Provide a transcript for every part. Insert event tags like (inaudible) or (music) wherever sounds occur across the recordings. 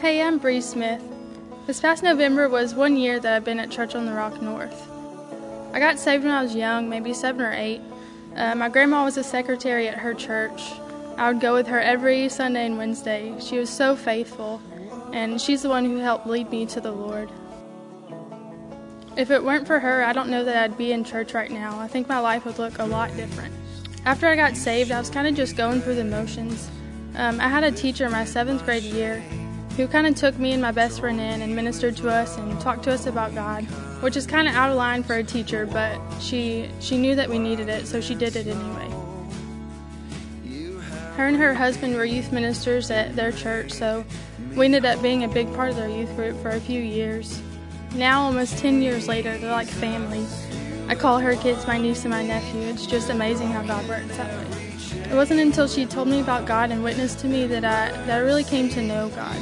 Hey, I'm Bree Smith. This past November was one year that I've been at Church on the Rock North. I got saved when I was young, maybe seven or eight. Uh, my grandma was a secretary at her church. I would go with her every Sunday and Wednesday. She was so faithful, and she's the one who helped lead me to the Lord. If it weren't for her, I don't know that I'd be in church right now. I think my life would look a lot different. After I got saved, I was kind of just going through the motions. Um, I had a teacher in my seventh grade year who kind of took me and my best friend in and ministered to us and talked to us about God, which is kind of out of line for a teacher, but she she knew that we needed it, so she did it anyway. Her and her husband were youth ministers at their church, so we ended up being a big part of their youth group for a few years. Now, almost 10 years later, they're like family. I call her kids my niece and my nephew. It's just amazing how God works that way. It wasn't until she told me about God and witnessed to me that I, that I really came to know God.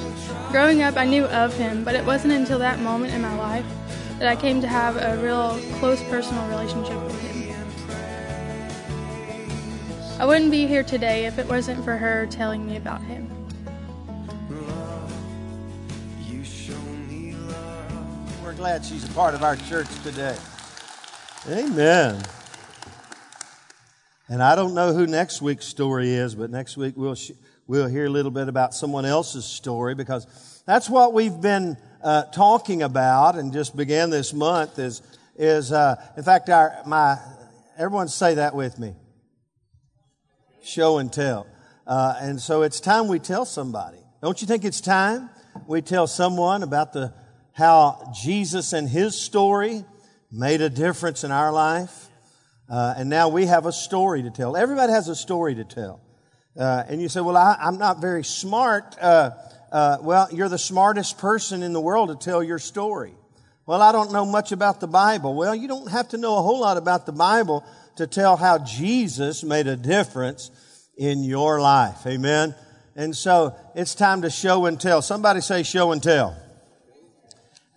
Growing up, I knew of Him, but it wasn't until that moment in my life that I came to have a real close personal relationship with Him. I wouldn't be here today if it wasn't for her telling me about Him. We're glad she's a part of our church today. Amen. And I don't know who next week's story is, but next week we'll, sh- we'll hear a little bit about someone else's story because that's what we've been uh, talking about and just began this month is, is uh, in fact, our, my, everyone say that with me. Show and tell. Uh, and so it's time we tell somebody. Don't you think it's time we tell someone about the, how Jesus and his story made a difference in our life? Uh, and now we have a story to tell. Everybody has a story to tell. Uh, and you say, well, I, am not very smart. Uh, uh, well, you're the smartest person in the world to tell your story. Well, I don't know much about the Bible. Well, you don't have to know a whole lot about the Bible to tell how Jesus made a difference in your life. Amen. And so it's time to show and tell. Somebody say show and tell.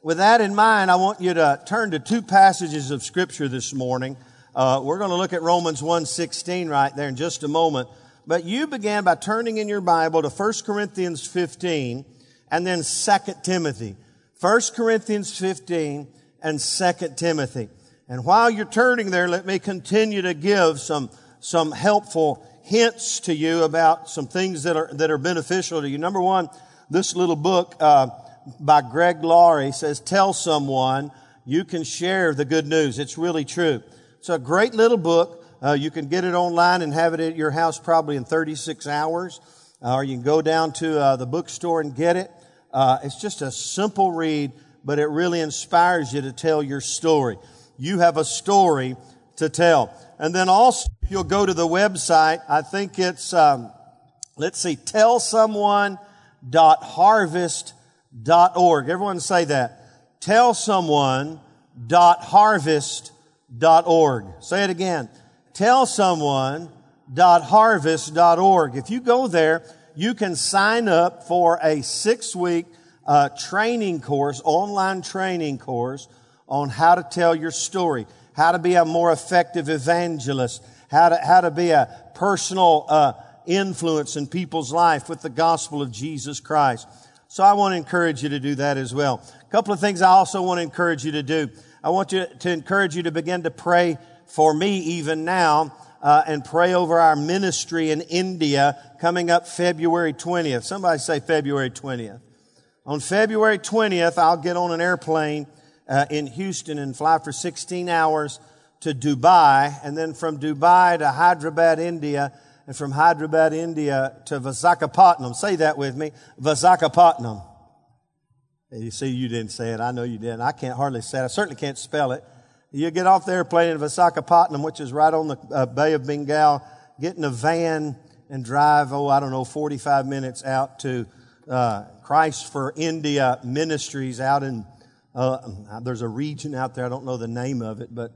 With that in mind, I want you to turn to two passages of scripture this morning. Uh, we're going to look at Romans 1.16 right there in just a moment. But you began by turning in your Bible to 1 Corinthians 15 and then 2 Timothy. 1 Corinthians 15 and 2 Timothy. And while you're turning there, let me continue to give some, some helpful hints to you about some things that are, that are beneficial to you. Number one, this little book, uh, by Greg Laurie says, tell someone you can share the good news. It's really true. It's a great little book. Uh, you can get it online and have it at your house probably in 36 hours. Uh, or you can go down to uh, the bookstore and get it. Uh, it's just a simple read, but it really inspires you to tell your story. You have a story to tell. And then also, you'll go to the website, I think it's, um, let's see, tellsomeone.harvest.org. Everyone say that. Tellsomeone.harvest.org harvest.org. Say it again. Tell someone dot harvest.org. If you go there, you can sign up for a six week uh, training course, online training course on how to tell your story, how to be a more effective evangelist, how to, how to be a personal uh, influence in people's life with the gospel of Jesus Christ. So I want to encourage you to do that as well. A couple of things I also want to encourage you to do. I want you to encourage you to begin to pray for me even now uh, and pray over our ministry in India coming up February 20th. Somebody say February 20th. On February 20th, I'll get on an airplane uh, in Houston and fly for 16 hours to Dubai, and then from Dubai to Hyderabad, India, and from Hyderabad, India to Visakhapatnam. Say that with me. Visakhapatnam. You see, you didn't say it. I know you didn't. I can't hardly say it. I certainly can't spell it. You get off the airplane in Visakhapatnam, which is right on the uh, Bay of Bengal, get in a van and drive, oh, I don't know, 45 minutes out to uh, Christ for India Ministries out in, uh, there's a region out there, I don't know the name of it, but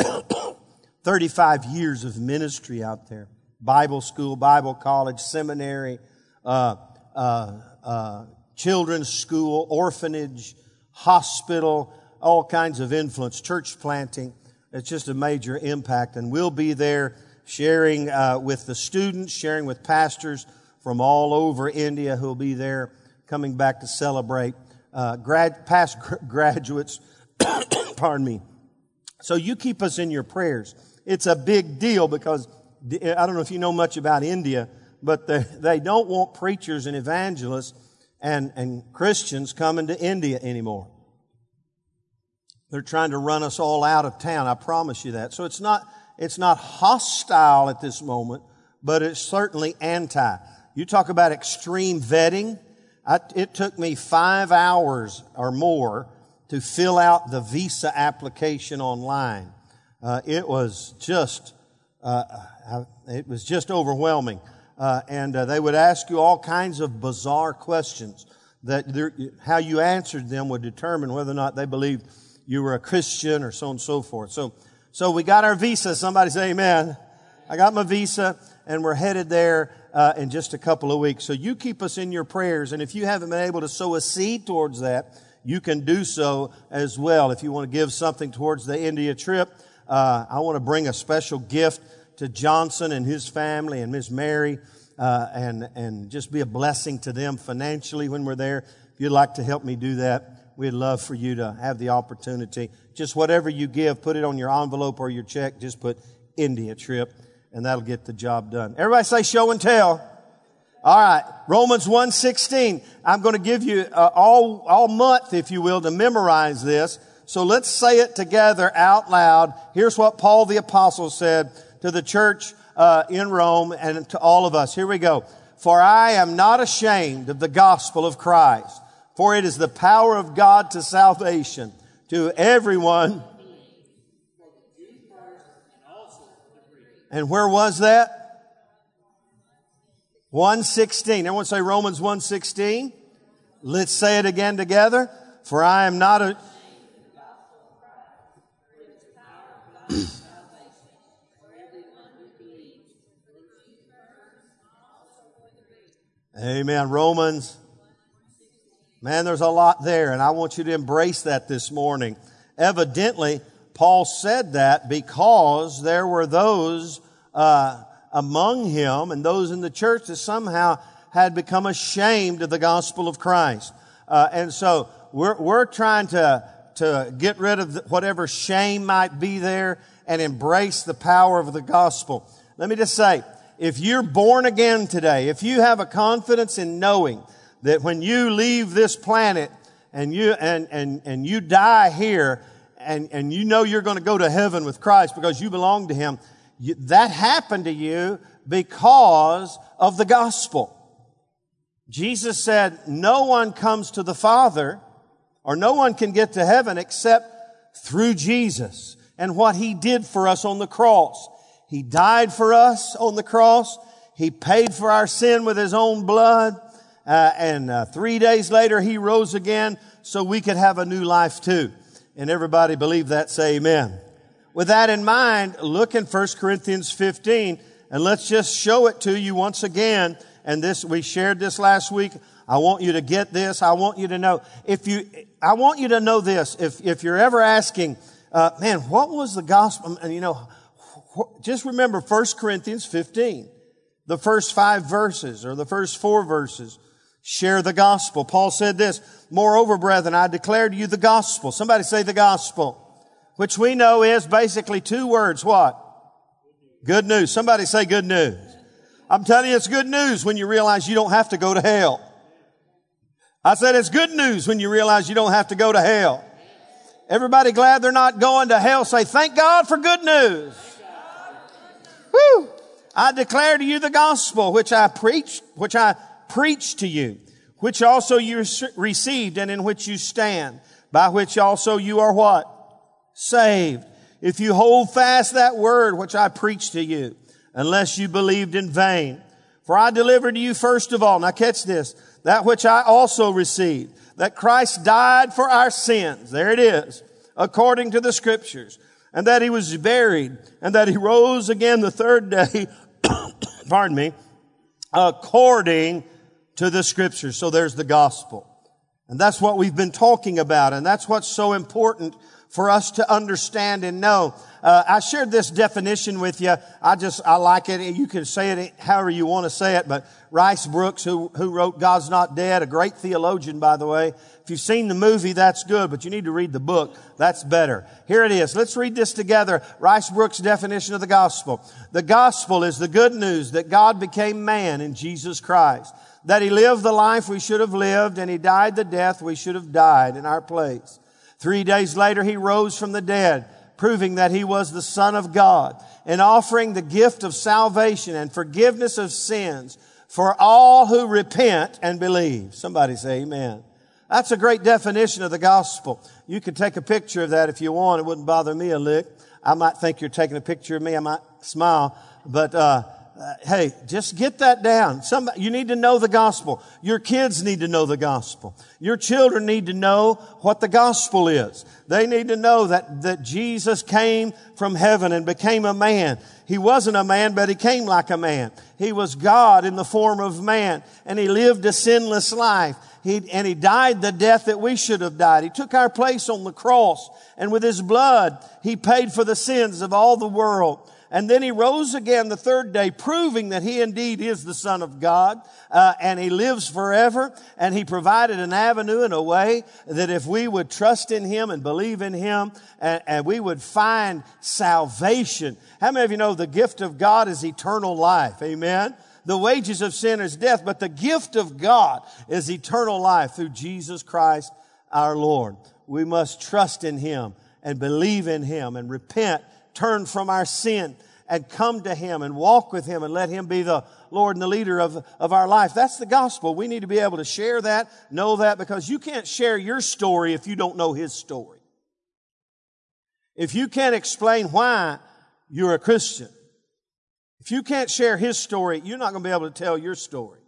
(coughs) 35 years of ministry out there. Bible school, Bible college, seminary, uh, uh, uh children's school, orphanage, hospital, all kinds of influence, church planting. It's just a major impact. And we'll be there sharing uh, with the students, sharing with pastors from all over India who'll be there coming back to celebrate uh, grad, past gr- graduates. (coughs) Pardon me. So you keep us in your prayers. It's a big deal because I don't know if you know much about India, but they, they don't want preachers and evangelists and, and Christians coming to India anymore. They're trying to run us all out of town. I promise you that. So it's not, it's not hostile at this moment, but it's certainly anti. You talk about extreme vetting. I, it took me five hours or more to fill out the visa application online. Uh, it was just, uh, it was just overwhelming. Uh, and uh, they would ask you all kinds of bizarre questions that how you answered them would determine whether or not they believed you were a Christian or so on and so forth. So, so we got our visa. Somebody say amen. I got my visa and we're headed there uh, in just a couple of weeks. So you keep us in your prayers. And if you haven't been able to sow a seed towards that, you can do so as well. If you want to give something towards the India trip, uh, I want to bring a special gift to Johnson and his family and Miss Mary. Uh, and and just be a blessing to them financially when we're there. If you'd like to help me do that, We'd love for you to have the opportunity. Just whatever you give, put it on your envelope or your check. Just put India trip and that'll get the job done. Everybody say show and tell. All right. Romans 1:16. I'm going to give you uh, all all month if you will to memorize this. So let's say it together out loud. Here's what Paul the apostle said to the church uh, in Rome and to all of us. Here we go. For I am not ashamed of the gospel of Christ for it is the power of God to salvation to everyone. And where was that? 116. Everyone say Romans 116. Let's say it again together. For I am not a. (clears throat) (clears throat) Amen. Romans Man, there's a lot there, and I want you to embrace that this morning. Evidently, Paul said that because there were those uh, among him and those in the church that somehow had become ashamed of the gospel of Christ. Uh, and so we're, we're trying to, to get rid of whatever shame might be there and embrace the power of the gospel. Let me just say, if you're born again today, if you have a confidence in knowing that when you leave this planet and you, and, and, and you die here and, and you know you're going to go to heaven with Christ because you belong to Him, you, that happened to you because of the gospel. Jesus said, no one comes to the Father or no one can get to heaven except through Jesus and what He did for us on the cross. He died for us on the cross. He paid for our sin with His own blood. Uh, and uh, three days later, he rose again so we could have a new life too. And everybody believe that, say amen. With that in mind, look in 1 Corinthians 15 and let's just show it to you once again. And this, we shared this last week. I want you to get this. I want you to know. If you, I want you to know this. If, if you're ever asking, uh, man, what was the gospel? And you know, just remember 1 Corinthians 15, the first five verses or the first four verses share the gospel. Paul said this, moreover, brethren, I declare to you the gospel. Somebody say the gospel, which we know is basically two words. What? Good news. Somebody say good news. I'm telling you, it's good news when you realize you don't have to go to hell. I said it's good news when you realize you don't have to go to hell. Everybody glad they're not going to hell? Say, thank God for good news. Woo! I declare to you the gospel which I preached, which I preached to you, which also you received and in which you stand, by which also you are what? Saved. If you hold fast that word which I preached to you, unless you believed in vain. For I delivered to you first of all, now catch this, that which I also received, that Christ died for our sins. There it is, according to the scriptures, and that he was buried, and that he rose again the third day, (coughs) pardon me, according to the scriptures. So there's the gospel. And that's what we've been talking about. And that's what's so important for us to understand and know. Uh, I shared this definition with you. I just, I like it. You can say it however you want to say it, but Rice Broocks, who, who wrote God's Not Dead, a great theologian, by the way. If you've seen the movie, that's good, but you need to read the book. That's better. Here it is. Let's read this together. Rice Broocks' definition of the gospel. The gospel is the good news that God became man in Jesus Christ. That he lived the life we should have lived and he died the death we should have died in our place Three days later, he rose from the dead, proving that he was the Son of God and offering the gift of salvation and forgiveness of sins for all who repent and believe. Somebody say amen. That's a great definition of the gospel. You could take a picture of that if you want. It wouldn't bother me a lick. I might think you're taking a picture of me. I might smile, but, uh, uh, hey, just get that down. Somebody, you need to know the gospel. Your kids need to know the gospel. Your children need to know what the gospel is. They need to know that, that Jesus came from heaven and became a man. He wasn't a man, but he came like a man. He was God in the form of man, and he lived a sinless life. He, and he died the death that we should have died. He took our place on the cross, and with his blood, he paid for the sins of all the world. And then he rose again the third day, proving that he indeed is the Son of God, uh, and he lives forever. And he provided an avenue and a way that if we would trust in him and believe in him, and, and we would find salvation. How many of you know the gift of God is eternal life? Amen. The wages of sin is death, but the gift of God is eternal life through Jesus Christ our Lord. We must trust in him and believe in him and repent turn from our sin and come to Him and walk with Him and let Him be the Lord and the leader of, of our life. That's the gospel. We need to be able to share that, know that, because you can't share your story if you don't know His story. If you can't explain why you're a Christian, if you can't share His story, you're not going to be able to tell your story.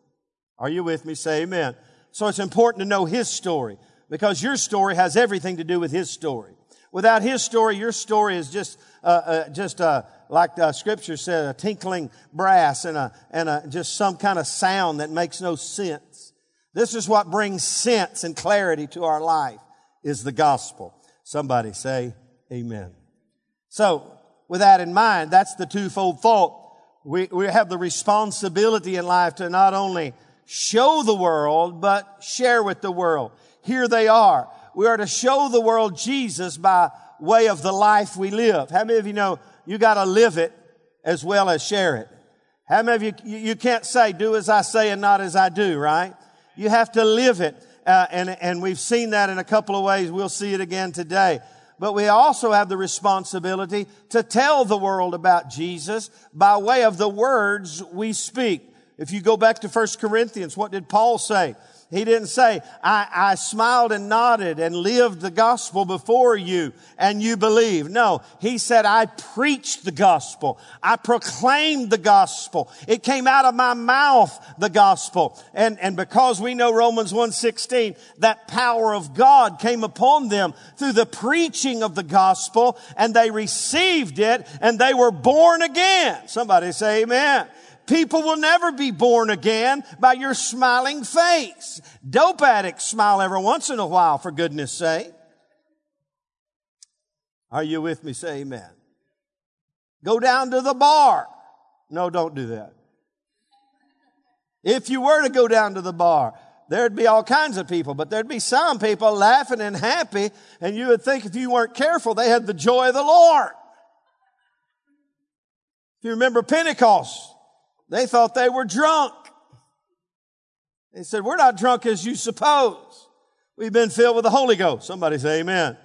Are you with me? Say amen. So it's important to know His story because your story has everything to do with His story. Without His story, your story is just uh, uh, just uh, like the scripture said, a tinkling brass and a and a just some kind of sound that makes no sense. This is what brings sense and clarity to our life is the gospel. Somebody say amen. So, with that in mind, that's the twofold fault. We, we have the responsibility in life to not only show the world, but share with the world. Here they are. We are to show the world Jesus by way of the life we live. How many of you know you got to live it as well as share it? How many of you, you can't say, do as I say and not as I do, right? You have to live it. Uh, and, and we've seen that in a couple of ways. We'll see it again today. But we also have the responsibility to tell the world about Jesus by way of the words we speak. If you go back to 1 Corinthians, what did Paul say? He didn't say, I, I, smiled and nodded and lived the gospel before you and you believe. No, he said, I preached the gospel. I proclaimed the gospel. It came out of my mouth, the gospel. And, and because we know Romans 1.16, that power of God came upon them through the preaching of the gospel and they received it and they were born again. Somebody say amen. People will never be born again by your smiling face. Dope addicts smile every once in a while, for goodness sake. Are you with me? Say amen. Go down to the bar. No, don't do that. If you were to go down to the bar, there'd be all kinds of people, but there'd be some people laughing and happy, and you would think if you weren't careful, they had the joy of the Lord. If you remember Pentecost, they thought they were drunk. They said, we're not drunk as you suppose. We've been filled with the Holy Ghost. Somebody say amen.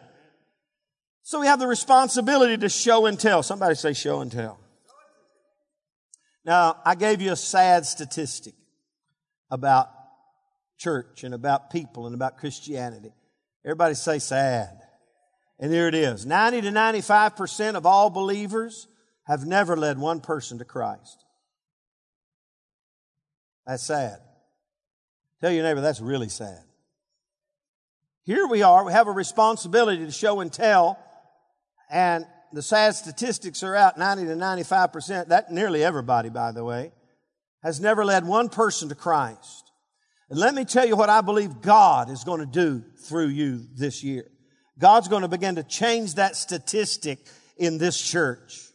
So we have the responsibility to show and tell. Somebody say show and tell. Now, I gave you a sad statistic about church and about people and about Christianity. Everybody say sad. And there it is. 90 to 95% of all believers have never led one person to Christ. That's sad. Tell your neighbor, that's really sad. Here we are, we have a responsibility to show and tell, and the sad statistics are out 90 to 95%. That nearly everybody, by the way, has never led one person to Christ. And let me tell you what I believe God is going to do through you this year. God's going to begin to change that statistic in this church.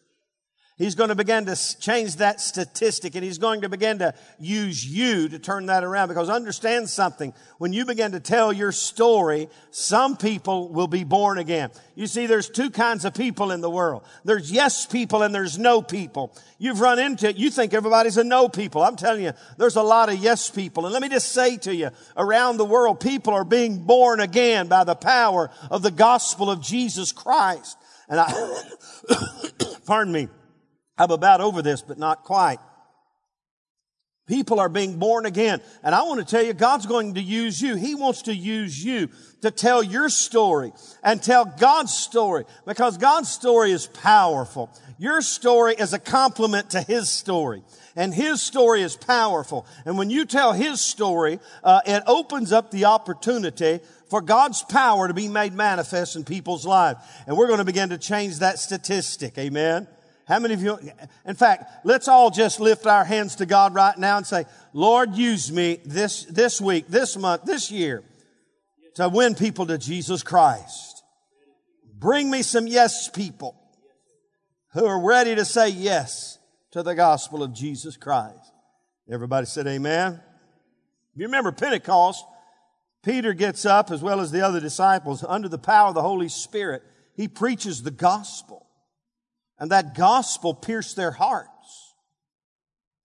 He's going to begin to change that statistic and he's going to begin to use you to turn that around because understand something. When you begin to tell your story, some people will be born again. You see, there's two kinds of people in the world. There's yes people and there's no people. You've run into it. You think everybody's a no people. I'm telling you, there's a lot of yes people. And let me just say to you, around the world, people are being born again by the power of the gospel of Jesus Christ. And I, (coughs) pardon me. I'm about over this, but not quite. People are being born again. And I want to tell you, God's going to use you. He wants to use you to tell your story and tell God's story because God's story is powerful. Your story is a complement to His story. And His story is powerful. And when you tell His story, uh, it opens up the opportunity for God's power to be made manifest in people's lives. And we're going to begin to change that statistic. Amen. How many of you, in fact, let's all just lift our hands to God right now and say, Lord, use me this, this week, this month, this year to win people to Jesus Christ. Bring me some yes people who are ready to say yes to the gospel of Jesus Christ. Everybody said amen. If you remember Pentecost, Peter gets up as well as the other disciples under the power of the Holy Spirit. He preaches the gospel. And that gospel pierced their hearts.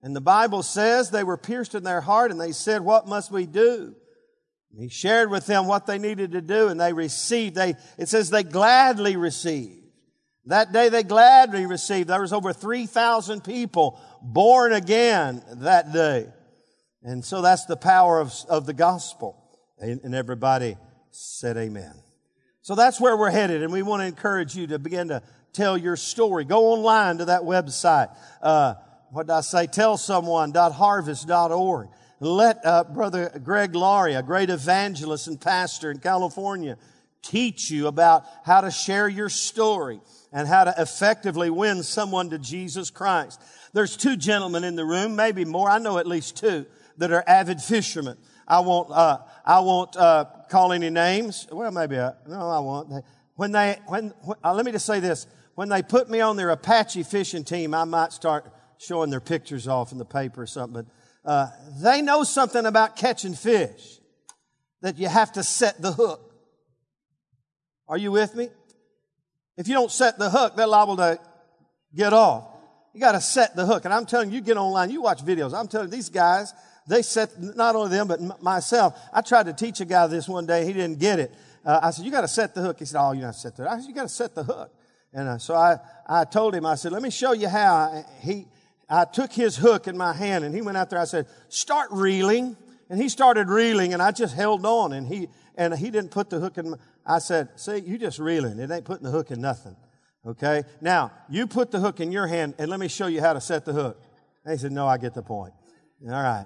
And the Bible says they were pierced in their heart and they said, what must we do? And he shared with them what they needed to do and they received. They, it says they gladly received. That day they gladly received. There was over 3,000 people born again that day. And so that's the power of, of the gospel. And everybody said amen. So that's where we're headed and we want to encourage you to begin to tell your story. Go online to that website. Uh, what did I say? Tell someone.harvest.org. Let uh, Brother Greg Laurie, a great evangelist and pastor in California, teach you about how to share your story and how to effectively win someone to Jesus Christ. There's two gentlemen in the room, maybe more. I know at least two that are avid fishermen. I won't, uh, I won't, uh, call any names. Well, maybe, I, no, I won't. When they, when, when uh, let me just say this when they put me on their Apache fishing team, I might start showing their pictures off in the paper or something. But uh, they know something about catching fish that you have to set the hook. Are you with me? If you don't set the hook, they're liable to get off. You got to set the hook. And I'm telling you, you get online, you watch videos. I'm telling you, these guys, they set, not only them, but m- myself. I tried to teach a guy this one day. He didn't get it. Uh, I said, you got to set the hook. He said, oh, you to set the hook. I said, you got to set the hook. And uh, so I, I told him, I said, let me show you how. He, I took his hook in my hand and he went out there. I said, start reeling. And he started reeling and I just held on and he, and he didn't put the hook in my, I said, see, you just reeling. It ain't putting the hook in nothing. Okay. Now you put the hook in your hand and let me show you how to set the hook. And he said, no, I get the point. All right.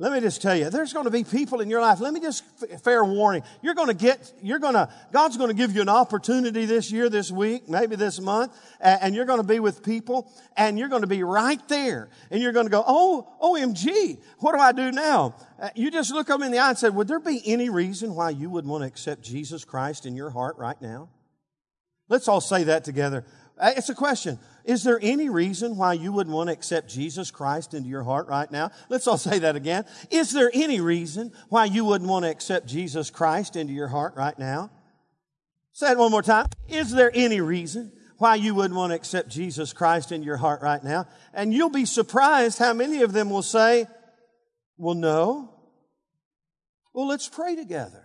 Let me just tell you, there's going to be people in your life. Let me just fair warning. You're going to get, you're going to, God's going to give you an opportunity this year, this week, maybe this month, and you're going to be with people and you're going to be right there and you're going to go, Oh, OMG, what do I do now? Uh, you just look them in the eye and say, would there be any reason why you would want to accept Jesus Christ in your heart right now? Let's all say that together. Uh, it's a question. Is there any reason why you wouldn't want to accept Jesus Christ into your heart right now? Let's all say that again. Is there any reason why you wouldn't want to accept Jesus Christ into your heart right now? Say it one more time. Is there any reason why you wouldn't want to accept Jesus Christ into your heart right now? And you'll be surprised how many of them will say, well, no. Well, let's pray together.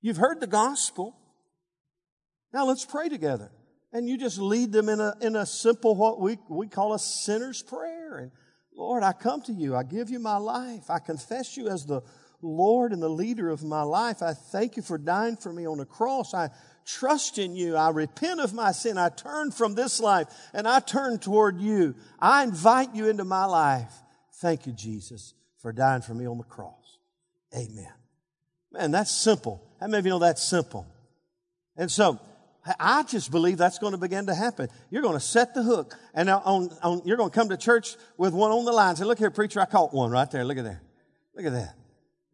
You've heard the gospel. Now let's pray together and you just lead them in a, in a simple, what we, we call a sinner's prayer. And Lord, I come to you. I give you my life. I confess you as the Lord and the leader of my life. I thank you for dying for me on the cross. I trust in you. I repent of my sin. I turn from this life and I turn toward you. I invite you into my life. Thank you, Jesus, for dying for me on the cross. Amen. Man, that's simple. How many of you know that's simple? And so, I just believe that's going to begin to happen. You're going to set the hook, and on, on, you're going to come to church with one on the line. Say, "Look here, preacher, I caught one right there. Look at there. Look at that.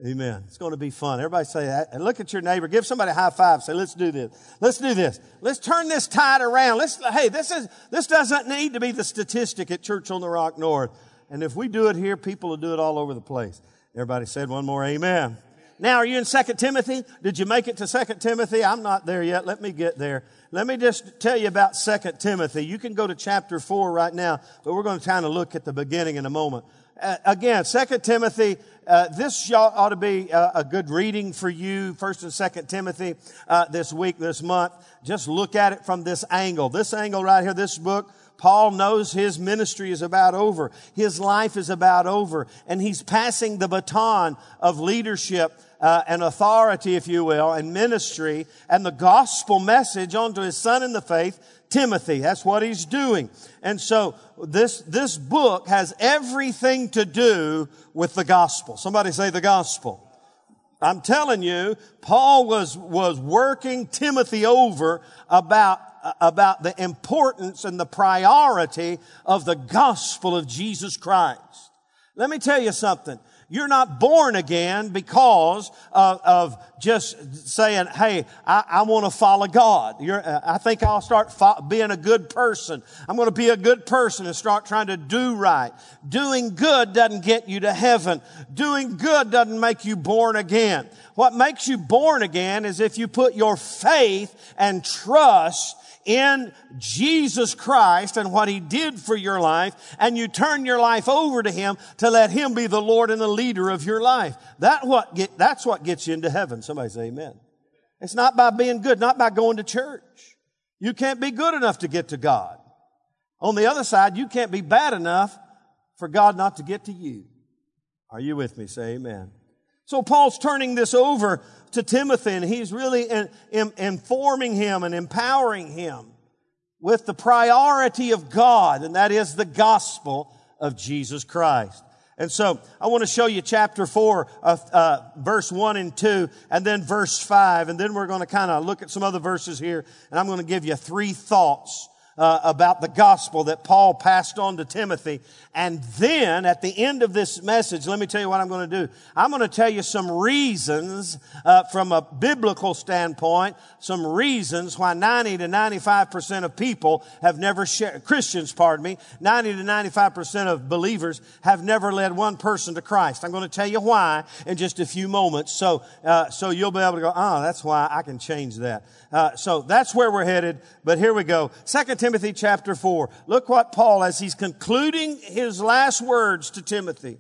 Amen. It's going to be fun. Everybody say that. And look at your neighbor. Give somebody a high five. Say, let's do this. Let's do this. Let's turn this tide around. Let's, hey, this is, this doesn't need to be the statistic at Church on the Rock North. And if we do it here, people will do it all over the place. Everybody said one more amen. Now, are you in 2 Timothy? Did you make it to 2 Timothy? I'm not there yet. Let me get there. Let me just tell you about 2 Timothy. You can go to chapter 4 right now, but we're going to kind of look at the beginning in a moment. Uh, again, Second Timothy, uh, this ought to be uh, a good reading for you, First and Second Timothy, uh, this week, this month. Just look at it from this angle. This angle right here, this book, Paul knows his ministry is about over. His life is about over. And he's passing the baton of leadership uh, and authority, if you will, and ministry and the gospel message onto his son in the faith, Timothy. That's what he's doing. And so this, this book has everything to do with the gospel. Somebody say the gospel. I'm telling you, Paul was, was working Timothy over about, about the importance and the priority of the gospel of Jesus Christ. Let me tell you something. You're not born again because of, of just saying, hey, I, I want to follow God. I think I'll start fo- being a good person. I'm going to be a good person and start trying to do right. Doing good doesn't get you to heaven. Doing good doesn't make you born again. What makes you born again is if you put your faith and trust in Jesus Christ and what He did for your life, and you turn your life over to Him to let Him be the Lord and the leader of your life. That what get, that's what gets you into heaven. Somebody say amen. It's not by being good, not by going to church. You can't be good enough to get to God. On the other side, you can't be bad enough for God not to get to you. Are you with me? Say amen. So Paul's turning this over to Timothy and he's really in, in, informing him and empowering him with the priority of God, and that is the gospel of Jesus Christ. And so I want to show you chapter 4, uh, uh, verse 1 and 2, and then verse 5, and then we're going to kind of look at some other verses here, and I'm going to give you three thoughts uh, about the gospel that Paul passed on to Timothy. And then at the end of this message, let me tell you what I'm going to do. I'm going to tell you some reasons uh, from a biblical standpoint, some reasons why 90 to 95% of people have never shared, Christians, pardon me, 90 to 95% of believers have never led one person to Christ. I'm going to tell you why in just a few moments. So, uh, so you'll be able to go, oh, that's why I can change that. Uh, so that's where we're headed. But here we go. Second Timothy chapter 4. Look what Paul, as he's concluding his last words to Timothy,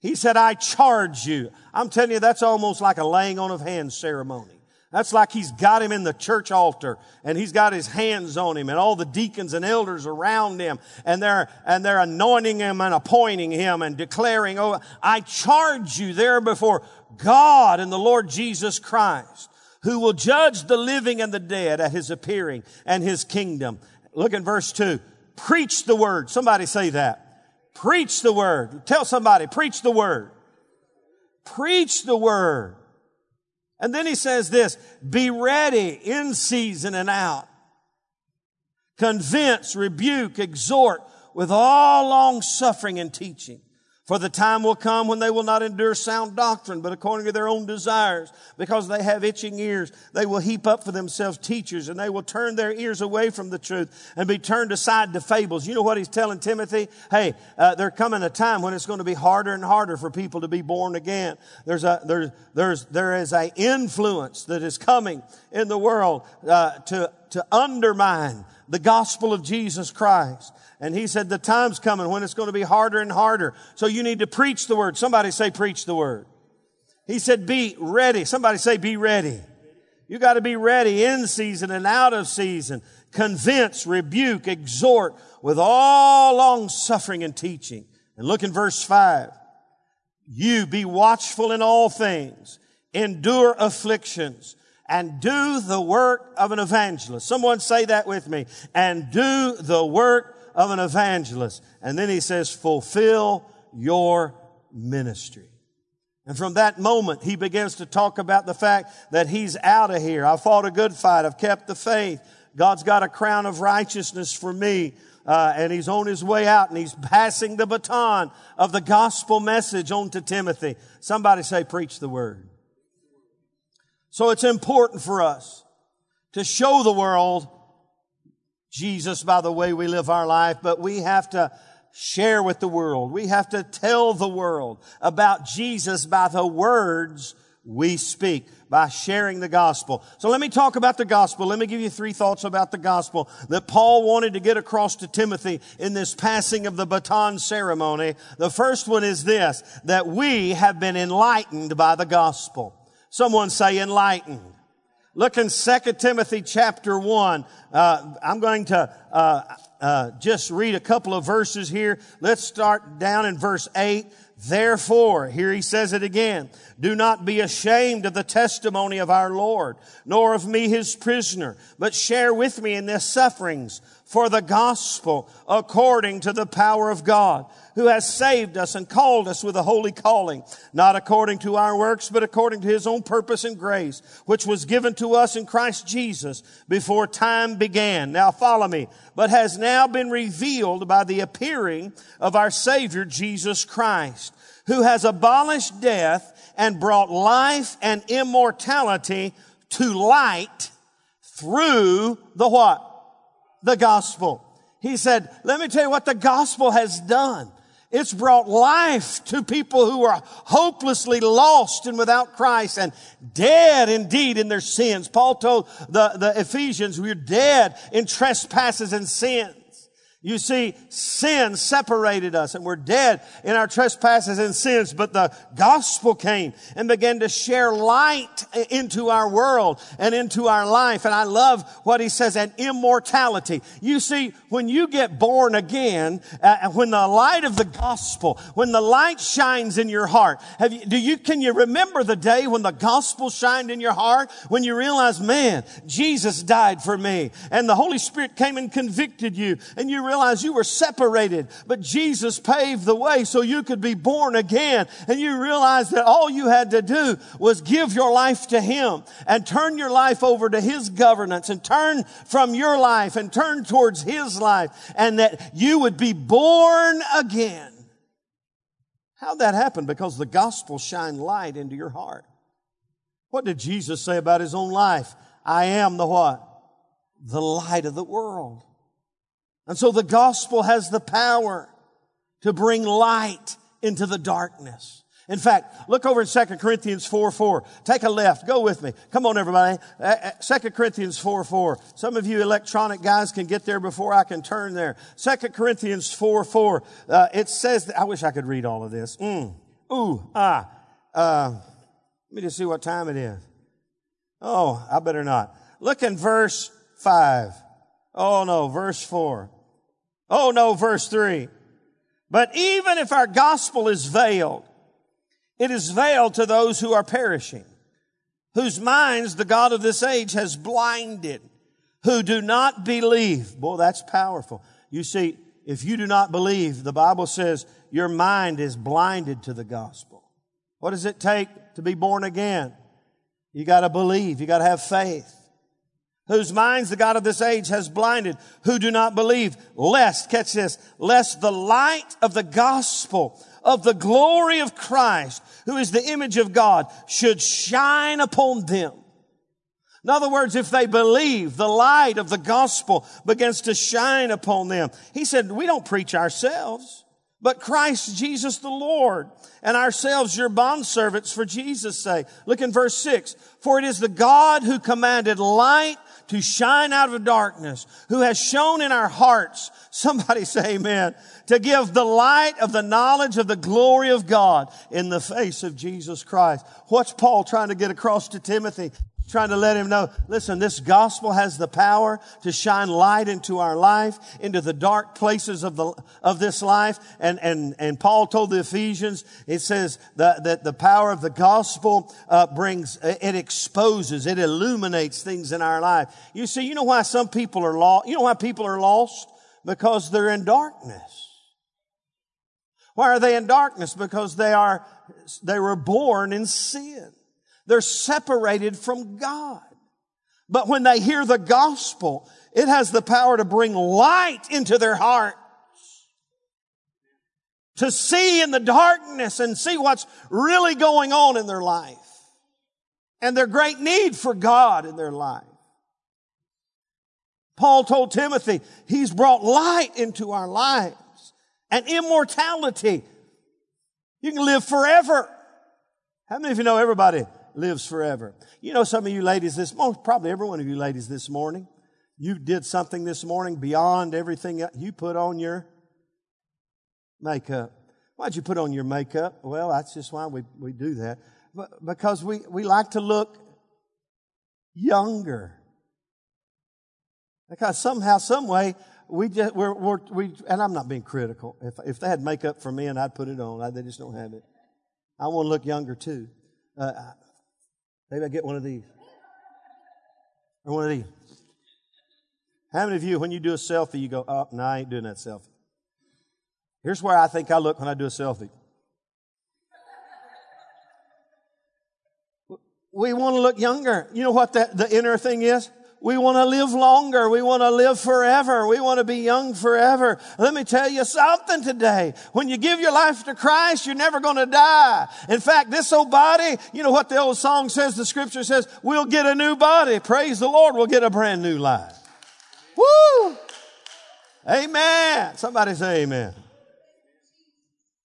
he said, I charge you. I'm telling you, that's almost like a laying on of hands ceremony. That's like he's got him in the church altar and he's got his hands on him and all the deacons and elders around him and they're, and they're anointing him and appointing him and declaring, Oh, I charge you there before God and the Lord Jesus Christ who will judge the living and the dead at his appearing and his kingdom. Look at verse two. Preach the word. Somebody say that. Preach the word. Tell somebody, preach the word. Preach the word. And then he says this, be ready in season and out. Convince, rebuke, exhort with all long suffering and teaching. For the time will come when they will not endure sound doctrine, but according to their own desires, because they have itching ears, they will heap up for themselves teachers, and they will turn their ears away from the truth and be turned aside to fables. You know what he's telling Timothy? Hey, uh, there coming a time when it's going to be harder and harder for people to be born again. There's a there's there's there is a influence that is coming in the world uh, to to undermine the gospel of Jesus Christ. And he said, the time's coming when it's going to be harder and harder. So you need to preach the word. Somebody say, preach the word. He said, be ready. Somebody say, be ready. You got to be ready in season and out of season. Convince, rebuke, exhort with all long suffering and teaching. And look in verse five. You be watchful in all things, endure afflictions, and do the work of an evangelist. Someone say that with me. And do the work of an evangelist. And then he says, fulfill your ministry. And from that moment, he begins to talk about the fact that he's out of here. I fought a good fight. I've kept the faith. God's got a crown of righteousness for me. uh, and he's on his way out and he's passing the baton of the gospel message on to Timothy. Somebody say, preach the word. So it's important for us to show the world Jesus by the way we live our life, but we have to share with the world. We have to tell the world about Jesus by the words we speak by sharing the gospel. So let me talk about the gospel. Let me give you three thoughts about the gospel that Paul wanted to get across to Timothy in this passing of the baton ceremony. The first one is this, that we have been enlightened by the gospel. Someone say enlightened. Look in 2 Timothy chapter 1. Uh, I'm going to uh, uh, just read a couple of verses here. Let's start down in verse 8. Therefore, here he says it again, do not be ashamed of the testimony of our Lord, nor of me his prisoner, but share with me in the sufferings for the gospel according to the power of God, who has saved us and called us with a holy calling, not according to our works, but according to his own purpose and grace, which was given to us in Christ Jesus before time began. Now follow me, but has now been revealed by the appearing of our Savior Jesus Christ, who has abolished death and brought life and immortality to light through the what? The gospel. He said, let me tell you what the gospel has done. It's brought life to people who are hopelessly lost and without Christ and dead indeed in their sins. Paul told the, the Ephesians, we're dead in trespasses and sins. You see, sin separated us and we're dead in our trespasses and sins, but the gospel came and began to share light into our world and into our life. And I love what he says, and immortality. You see, when you get born again, uh, when the light of the gospel, when the light shines in your heart, have you, do you, can you remember the day when the gospel shined in your heart? When you realized, man, Jesus died for me and the Holy Spirit came and convicted you and you realize you were separated, but Jesus paved the way so you could be born again. And you realize that all you had to do was give your life to Him and turn your life over to His governance and turn from your life and turn towards His life and that you would be born again. How'd that happen? Because the gospel shined light into your heart. What did Jesus say about His own life? I am the what? The light of the world. And so the gospel has the power to bring light into the darkness. In fact, look over in 2 Corinthians 4 4. Take a left. Go with me. Come on, everybody. Uh, 2 uh, Corinthians 4 4. Some of you electronic guys can get there before I can turn there. 2 Corinthians 4 4. Uh, it says, that, I wish I could read all of this. Mm. Ooh, ah. Uh, let me just see what time it is. Oh, I better not. Look in verse 5. Oh no, verse 4. Oh no, verse 3. But even if our gospel is veiled, it is veiled to those who are perishing, whose minds the God of this age has blinded, who do not believe. Boy, that's powerful. You see, if you do not believe, the Bible says your mind is blinded to the gospel. What does it take to be born again? You gotta believe. You gotta have faith whose minds the God of this age has blinded, who do not believe, lest, catch this, lest the light of the gospel of the glory of Christ, who is the image of God, should shine upon them. In other words, if they believe, the light of the gospel begins to shine upon them. He said, we don't preach ourselves, but Christ Jesus the Lord, and ourselves your bondservants for Jesus' sake. Look in verse six. For it is the God who commanded light to shine out of darkness, who has shown in our hearts, somebody (laughs) say amen, to give the light of the knowledge of the glory of God in the face of Jesus Christ. What's Paul trying to get across to Timothy? Trying to let him know, listen, this gospel has the power to shine light into our life, into the dark places of the, of this life. And, and, and Paul told the Ephesians, it says that, that the power of the gospel, uh, brings, it exposes, it illuminates things in our life. You see, you know why some people are lost? You know why people are lost? Because they're in darkness. Why are they in darkness? Because they are, they were born in sin. They're separated from God. But when they hear the gospel, It has the power to bring light into their hearts, To see in the darkness and see what's really going on in their life. And their great need for God in their life. Paul told Timothy, he's brought light into our lives and immortality. You can live forever. How many of you know everybody lives forever? You know, some of you ladies this morning, probably every one of you ladies this morning, you did something this morning beyond everything you put on your makeup. Why'd you put on your makeup? Well, that's just why we, we do that. But because we, we like to look younger. Because somehow, some way, we just, we're, we're, we, and I'm not being critical. If, if they had makeup for me and I'd put it on, I, they just don't have it. I want to look younger too. Uh, maybe I get one of these. Or one of these. How many of you, when you do a selfie, you go, oh, no, I ain't doing that selfie? Here's where I think I look when I do a selfie. We want to look younger. You know what that, the inner thing is? We want to live longer. We want to live forever. We want to be young forever. Let me tell you something today. When you give your life to Christ, you're never going to die. In fact, this old body, you know what the old song says? The scripture says, we'll get a new body. Praise the Lord. We'll get a brand new life. Woo! Amen. Somebody say amen.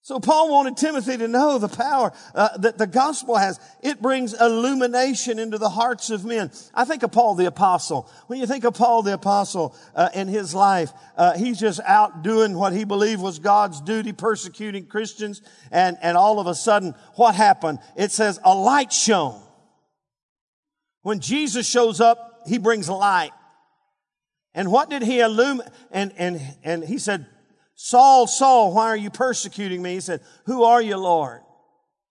So Paul wanted Timothy to know the power uh, that the gospel has. It brings illumination into the hearts of men. I think of Paul the apostle. When you think of Paul the apostle uh, in his life, uh, he's just out doing what he believed was God's duty, persecuting Christians, and and all of a sudden, what happened? It says a light shone. When Jesus shows up, he brings light. And what did he illuminate? And and and he said Saul, Saul, why are you persecuting me? He said, who are you, Lord?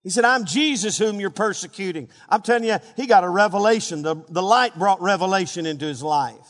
He said, I'm Jesus whom you're persecuting. I'm telling you, he got a revelation. The, the light brought revelation into his life.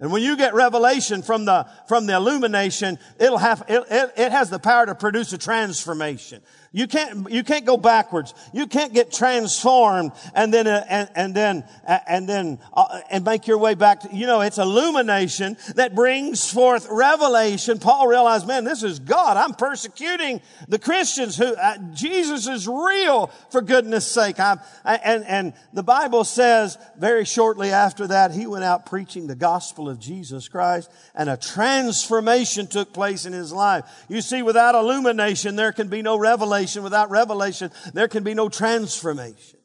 And when you get revelation from the, from the illumination, it'll have, it, it, it has the power to produce a transformation. You can't, you can't go backwards. You can't get transformed and then, uh, and, and, then, uh, and then, uh, and make your way back to, you know, it's illumination that brings forth revelation. Paul realized, man, this is God. I'm persecuting the Christians who, uh, Jesus is real for goodness sake. I'm, and, and the Bible says very shortly after that, he went out preaching the gospel of Jesus Christ and a transformation took place in his life. You see, without illumination, there can be no revelation revelation. Without revelation, there can be no transformation.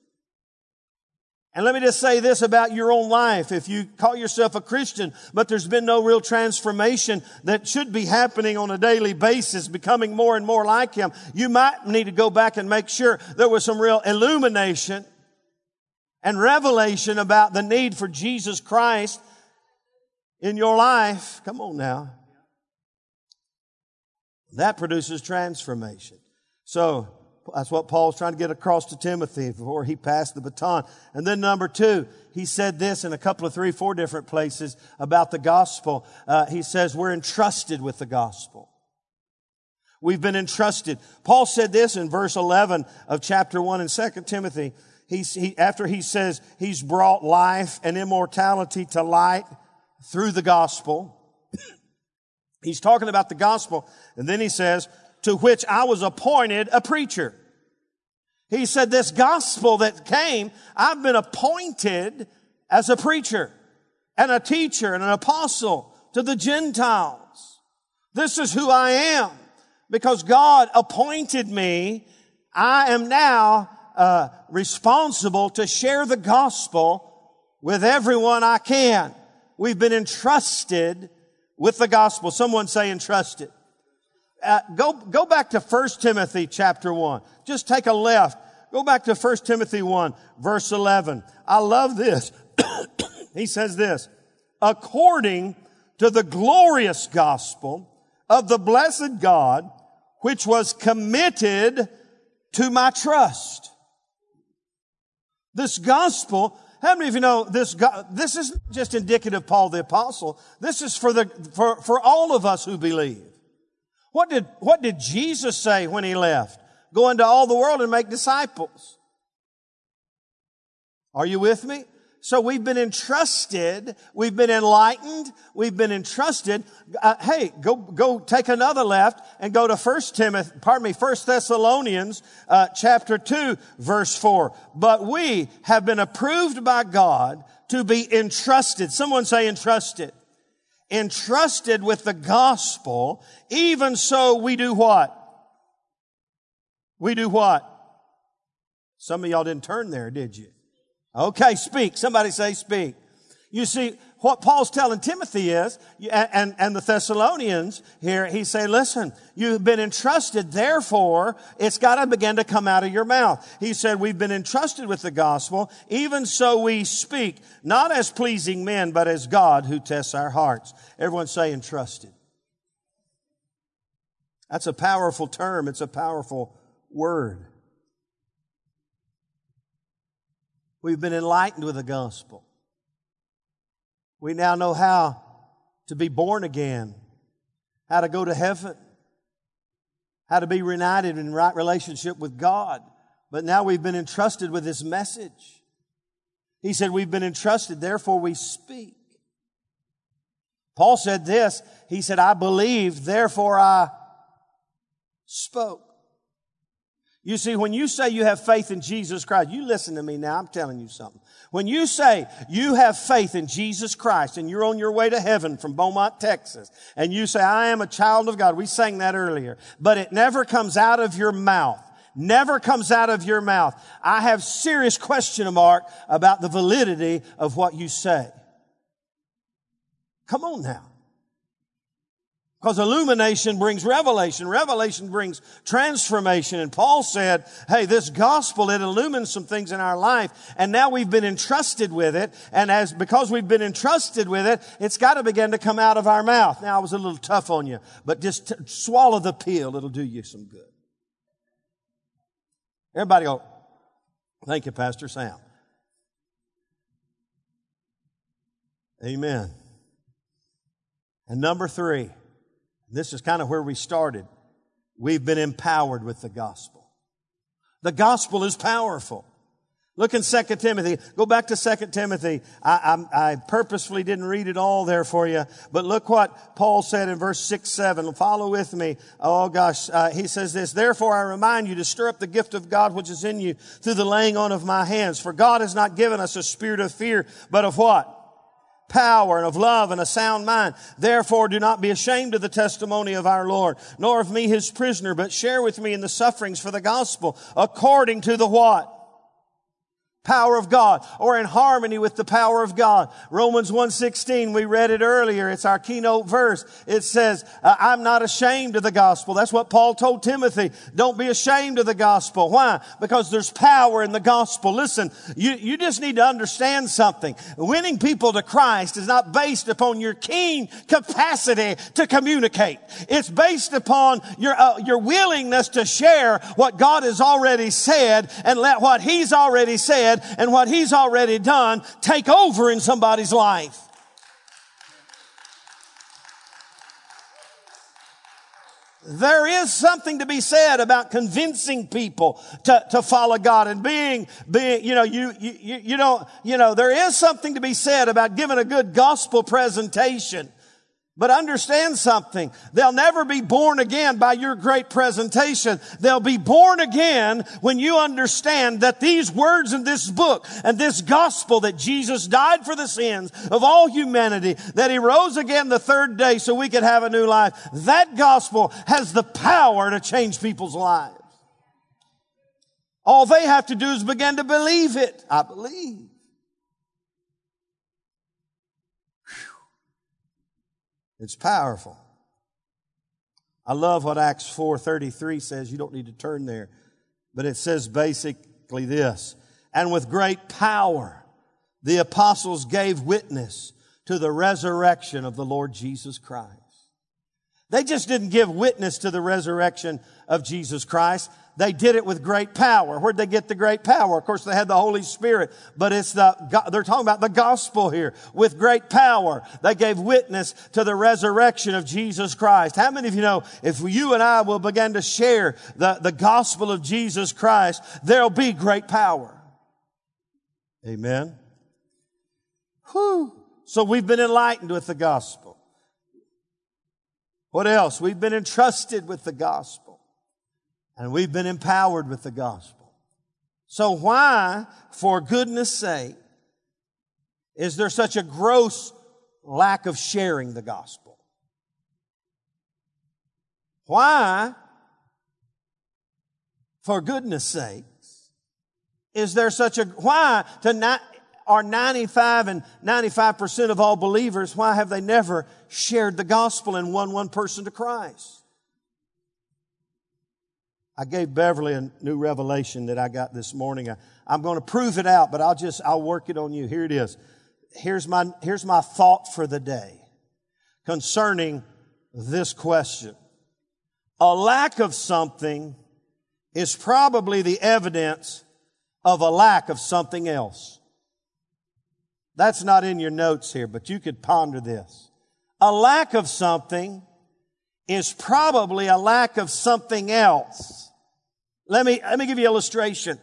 And let me just say this about your own life. If you call yourself a Christian, but there's been no real transformation that should be happening on a daily basis, becoming more and more like Him, you might need to go back and make sure there was some real illumination and revelation about the need for Jesus Christ in your life. Come on now. That produces transformation. So that's what Paul's trying to get across to Timothy before he passed the baton. And then number two, he said this in a couple of three, four different places about the gospel. Uh, he says we're entrusted with the gospel. We've been entrusted. Paul said this in verse 11 of chapter 1 in 2 Timothy. He's, he, after he says he's brought life and immortality to light through the gospel. (coughs) he's talking about the gospel. And then he says, to which I was appointed a preacher. He said, this gospel that came, I've been appointed as a preacher and a teacher and an apostle to the Gentiles. This is who I am because God appointed me. I am now uh, responsible to share the gospel with everyone I can. We've been entrusted with the gospel. Someone say entrusted uh, go, go back to 1 Timothy chapter 1. Just take a left. Go back to 1 Timothy 1 verse 11. I love this. (coughs) he says this, according to the glorious gospel of the blessed God, which was committed to my trust. This gospel, how many of you know this, this is just indicative of Paul the apostle. This is for the, for, for all of us who believe. What did, what did Jesus say when he left? Go into all the world and make disciples. Are you with me? So we've been entrusted, we've been enlightened, we've been entrusted. Uh, hey, go go take another left and go to First Timothy, pardon me, First Thessalonians uh, chapter two, verse four. But we have been approved by God to be entrusted. Someone say entrusted. Entrusted with the gospel. Even so, we do what? We do what? Some of y'all didn't turn there, did you? Okay, speak. Somebody say speak. You see, what Paul's telling Timothy is, and, and the Thessalonians here, he's saying, listen, you've been entrusted, therefore, it's got to begin to come out of your mouth. He said, we've been entrusted with the gospel, even so we speak, not as pleasing men, but as God who tests our hearts. Everyone say entrusted. That's a powerful term. It's a powerful word. We've been enlightened with the gospel. We now know how to be born again, how to go to heaven, how to be reunited in right relationship with God. But now we've been entrusted with this message. He said, We've been entrusted, therefore we speak. Paul said this He said, I believed, therefore I spoke. You see, when you say you have faith in Jesus Christ, you listen to me now, I'm telling you something. When you say you have faith in Jesus Christ and you're on your way to heaven from Beaumont, Texas, and you say, I am a child of God, we sang that earlier, but it never comes out of your mouth. Never comes out of your mouth. I have serious question mark about the validity of what you say. Come on now. Because illumination brings revelation. Revelation brings transformation. And Paul said, hey, this gospel, it illumines some things in our life. And now we've been entrusted with it. And as, because we've been entrusted with it, it's got to begin to come out of our mouth. Now I was a little tough on you, but just t- swallow the pill. It'll do you some good. Everybody go, thank you, Pastor Sam. Amen. And number three, this is kind of where we started. We've been empowered with the gospel. The gospel is powerful. Look in 2 Timothy. Go back to 2 Timothy. I, I, I, purposefully didn't read it all there for you, but look what Paul said in verse 6, 7. Follow with me. Oh gosh. Uh, he says this, Therefore I remind you to stir up the gift of God which is in you through the laying on of my hands. For God has not given us a spirit of fear, but of what? Power and of love and a sound mind. Therefore do not be ashamed of the testimony of our Lord, nor of me his prisoner, but share with me in the sufferings for the gospel according to the what? Power of God or in harmony with the power of God. Romans 1:16, we read it earlier. It's our keynote verse. It says, I'm not ashamed of the gospel. That's what Paul told Timothy. Don't be ashamed of the gospel. Why? Because there's power in the gospel. Listen, you, you just need to understand something. Winning people to Christ is not based upon your keen capacity to communicate. It's based upon your, uh, your willingness to share what God has already said and let what He's already said said and what He's already done take over in somebody's life. There is something to be said about convincing people to, to follow God and being, being, you know, you, you, you don't, you know, there is something to be said about giving a good gospel presentation. But understand something. They'll never be born again by your great presentation. They'll be born again when you understand that these words in this book and this gospel that Jesus died for the sins of all humanity, that he rose again the third day so we could have a new life. That gospel has the power to change people's lives. All they have to do is begin to believe it. I believe. It's powerful. I love what Acts 4:33 says. You don't need to turn there. But it says basically this, and with great power the apostles gave witness to the resurrection of the Lord Jesus Christ. They just didn't give witness to the resurrection of Jesus Christ. They did it with great power. Where'd they get the great power? Of course, they had the Holy Spirit, but it's the, they're talking about the gospel here. With great power, they gave witness to the resurrection of Jesus Christ. How many of you know if you and I will begin to share the, the gospel of Jesus Christ, there'll be great power. Amen. Whew. So we've been enlightened with the gospel. What else? We've been entrusted with the gospel. And we've been empowered with the gospel. So why, for goodness sake, is there such a gross lack of sharing the gospel? Why, for goodness sakes, is there such a, why to not, are 95 and 95% of all believers, why have they never shared the gospel and won one person to Christ? I gave Beverly a new revelation that I got this morning. I, am going to prove it out, but I'll just, I'll work it on you. Here it is. Here's my, here's my thought for the day concerning this question. A lack of something is probably the evidence of a lack of something else. That's not in your notes here, but you could ponder this. A lack of something is probably a lack of something else. Let me, let me give you illustration.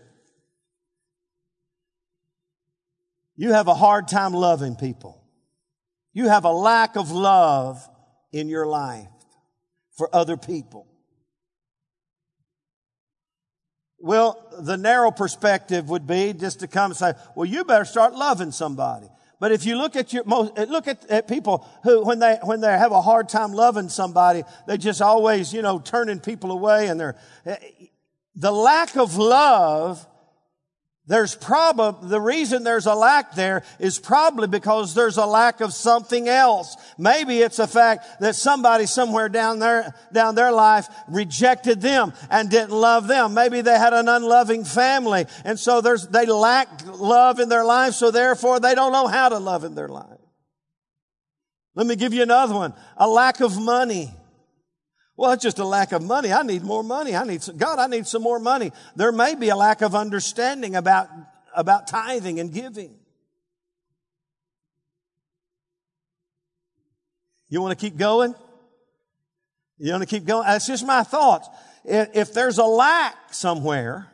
You have a hard time loving people. You have a lack of love in your life for other people. Well, the narrow perspective would be just to come and say, well, you better start loving somebody. But if you look at your most, eh, look at, at people who, when they, when they have a hard time loving somebody, they just always, you know, turning people away and they're, eh, the lack of love there's probably, the reason there's a lack there is probably because there's a lack of something else. Maybe it's a fact that somebody somewhere down there, down their life rejected them and didn't love them. Maybe they had an unloving family and so there's, they lack love in their life so therefore they don't know how to love in their life. Let me give you another one. A lack of money. Well, it's just a lack of money. I need more money. I need some, God, I need some more money. There may be a lack of understanding about, about tithing and giving. You want to keep going? You want to keep going? That's just my thoughts. If there's a lack somewhere,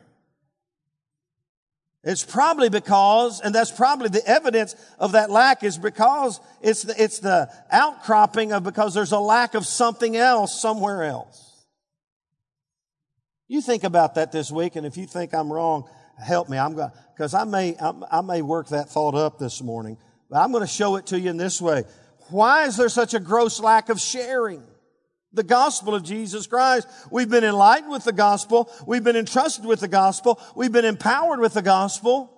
it's probably because, and that's probably the evidence of that lack is because it's the, it's the outcropping of because there's a lack of something else somewhere else. You think about that this week, and if you think I'm wrong, help me. I'm going because I may I, I may work that thought up this morning, but I'm going to show it to you in this way. Why is there such a gross lack of sharing? The gospel of Jesus Christ. We've been enlightened with the gospel. We've been entrusted with the gospel. We've been empowered with the gospel.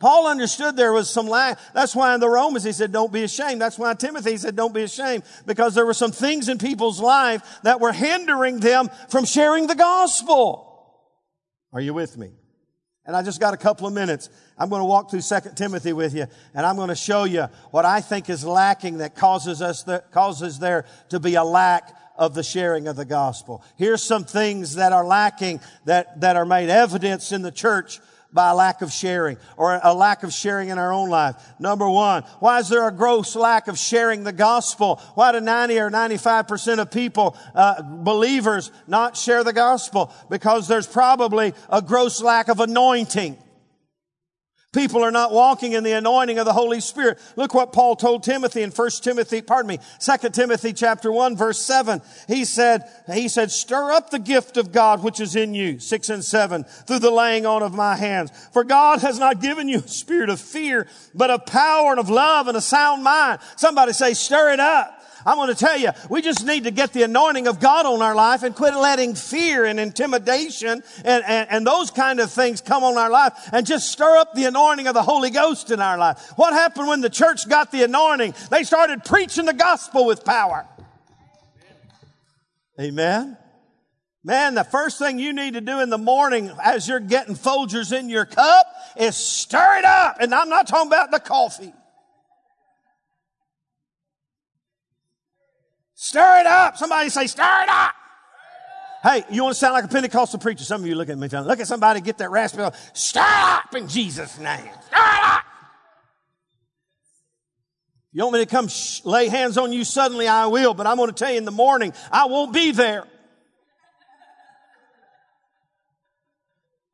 Paul understood there was some lack. That's why in the Romans he said, don't be ashamed. That's why Timothy said, don't be ashamed. Because there were some things in people's life that were hindering them from sharing the gospel. Are you with me? And I just got a couple of minutes. I'm going to walk through 2 Timothy with you and I'm going to show you what I think is lacking that causes us, that causes there to be a lack of the sharing of the gospel. Here's some things that are lacking that, that are made evidence in the church by a lack of sharing or a lack of sharing in our own life. Number one, why is there a gross lack of sharing the gospel? Why do 90 or 95% of people, uh, believers not share the gospel? Because there's probably a gross lack of anointing. People are not walking in the anointing of the Holy Spirit. Look what Paul told Timothy in 1 Timothy, pardon me, 2 Timothy chapter 1 verse 7. He said, he said, stir up the gift of God which is in you, 6 and 7, through the laying on of my hands. For God has not given you a spirit of fear, but of power and of love and a sound mind. Somebody say, stir it up. I'm going to tell you, we just need to get the anointing of God on our life and quit letting fear and intimidation and, and, and, those kind of things come on our life and just stir up the anointing of the Holy Ghost in our life. What happened when the church got the anointing? They started preaching the gospel with power. Amen. Man, the first thing you need to do in the morning as you're getting Folgers in your cup is stir it up. And I'm not talking about the coffee. Stir it up. Somebody say, stir it up. Hey, you want to sound like a Pentecostal preacher? Some of you look at me, look at somebody get that raspy. Stir up in Jesus' name. Stir it up. You want me to come sh- lay hands on you suddenly? I will, but I'm going to tell you in the morning, I won't be there.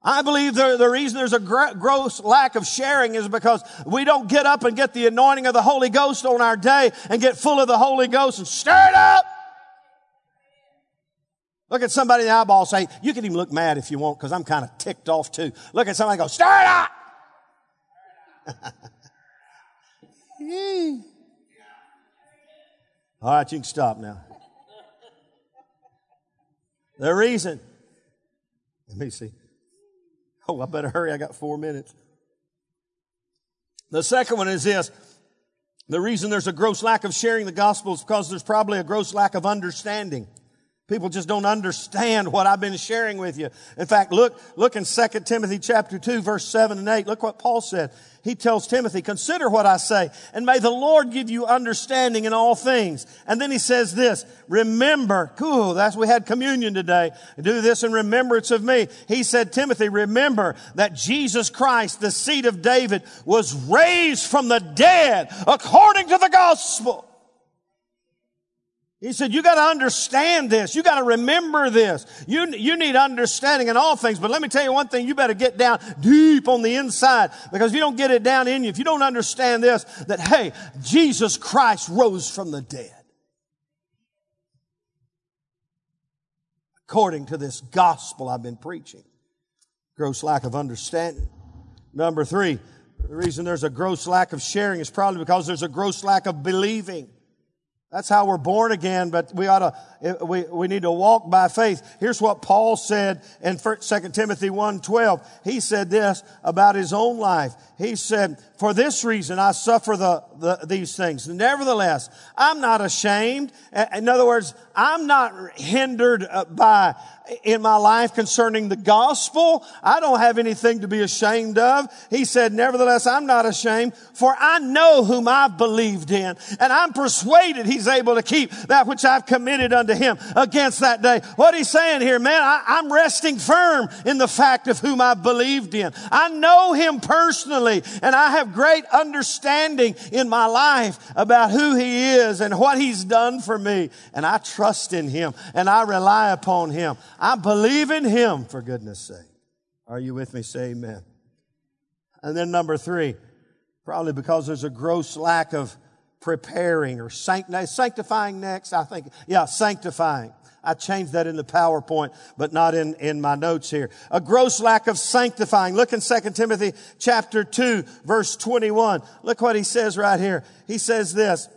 I believe the, the reason there's a gross lack of sharing is because we don't get up and get the anointing of the Holy Ghost on our day and get full of the Holy Ghost and stir it up. Look at somebody in the eyeball say, you can even look mad if you want because I'm kind of ticked off too. Look at somebody go, stir it up. (laughs) All right, you can stop now. The reason, let me see. (laughs) Oh, I better hurry. I got four minutes. The second one is this. The reason there's a gross lack of sharing the gospel is because there's probably a gross lack of understanding. People just don't understand what I've been sharing with you. In fact, look, look in 2 Timothy chapter 2 verse 7 and 8. Look what Paul said. He tells Timothy, consider what I say and may the Lord give you understanding in all things. And then he says this, remember, cool, that's, we had communion today. Do this in remembrance of me. He said, Timothy, remember that Jesus Christ, the seed of David, was raised from the dead according to the gospel. He said, you got to understand this. You got to remember this. You, you need understanding in all things. But let me tell you one thing. You better get down deep on the inside because if you don't get it down in you, if you don't understand this, that hey, Jesus Christ rose from the dead. According to this gospel I've been preaching. Gross lack of understanding. Number three, the reason there's a gross lack of sharing is probably because there's a gross lack of believing. That's how we're born again, but we ought to, we, we need to walk by faith. Here's what Paul said in 2 Timothy 1.12. He said this about his own life. He said, for this reason I suffer the, the, these things. Nevertheless, I'm not ashamed. In other words, I'm not hindered uh, by in my life concerning the gospel. I don't have anything to be ashamed of. He said, nevertheless, I'm not ashamed for I know whom I've believed in and I'm persuaded he's able to keep that which I've committed unto him against that day. What he's saying here, man, I, am resting firm in the fact of whom I've believed in. I know him personally and I have great understanding in my life about who he is and what he's done for me. And I trust in him and I rely upon him. I believe in him for goodness sake. Are you with me? Say amen. And then number three, probably because there's a gross lack of preparing or sanctifying next. I think, yeah, sanctifying. I changed that in the PowerPoint, but not in, in my notes here. A gross lack of sanctifying. Look in 2 Timothy chapter 2, verse 21. Look what he says right here. He says this.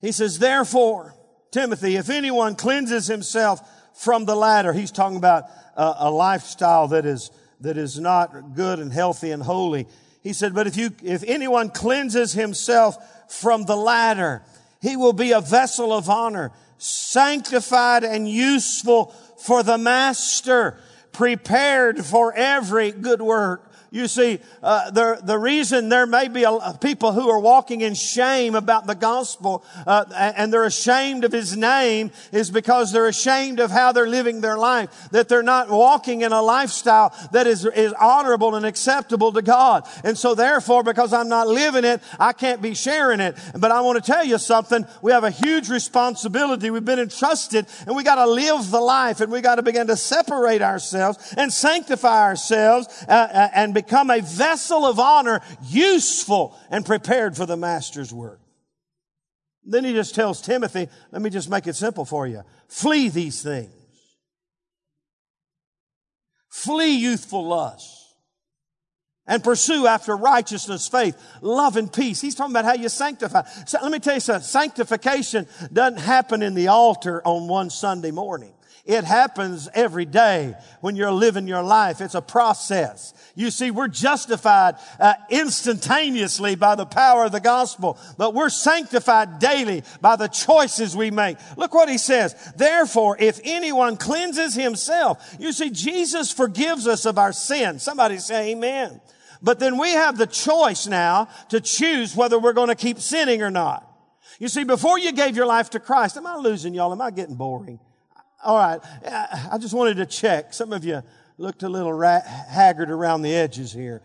He says, therefore, Timothy, if anyone cleanses himself from the latter, he's talking about a, a lifestyle that is, that is not good and healthy and holy. He said, but if you, if anyone cleanses himself from the latter, he will be a vessel of honor, sanctified and useful for the master, prepared for every good work. You see, uh, the, the reason there may be a, people who are walking in shame about the gospel, uh, and they're ashamed of his name is because they're ashamed of how they're living their life, that they're not walking in a lifestyle that is, is honorable and acceptable to God. And so therefore, because I'm not living it, I can't be sharing it. But I want to tell you something. We have a huge responsibility. We've been entrusted and we got to live the life and we got to begin to separate ourselves and sanctify ourselves uh, uh and become a vessel of honor, useful and prepared for the master's work. Then he just tells Timothy, let me just make it simple for you. Flee these things. Flee youthful lust and pursue after righteousness, faith, love, and peace. He's talking about how you sanctify. So let me tell you something. Sanctification doesn't happen in the altar on one Sunday morning. It happens every day when you're living your life. It's a process. You see, we're justified uh, instantaneously by the power of the gospel, but we're sanctified daily by the choices we make. Look what he says. Therefore, if anyone cleanses himself, you see, Jesus forgives us of our sins. Somebody say amen. But then we have the choice now to choose whether we're going to keep sinning or not. You see, before you gave your life to Christ, am I losing y'all? Am I getting boring? All right. I just wanted to check. Some of you looked a little haggard around the edges here.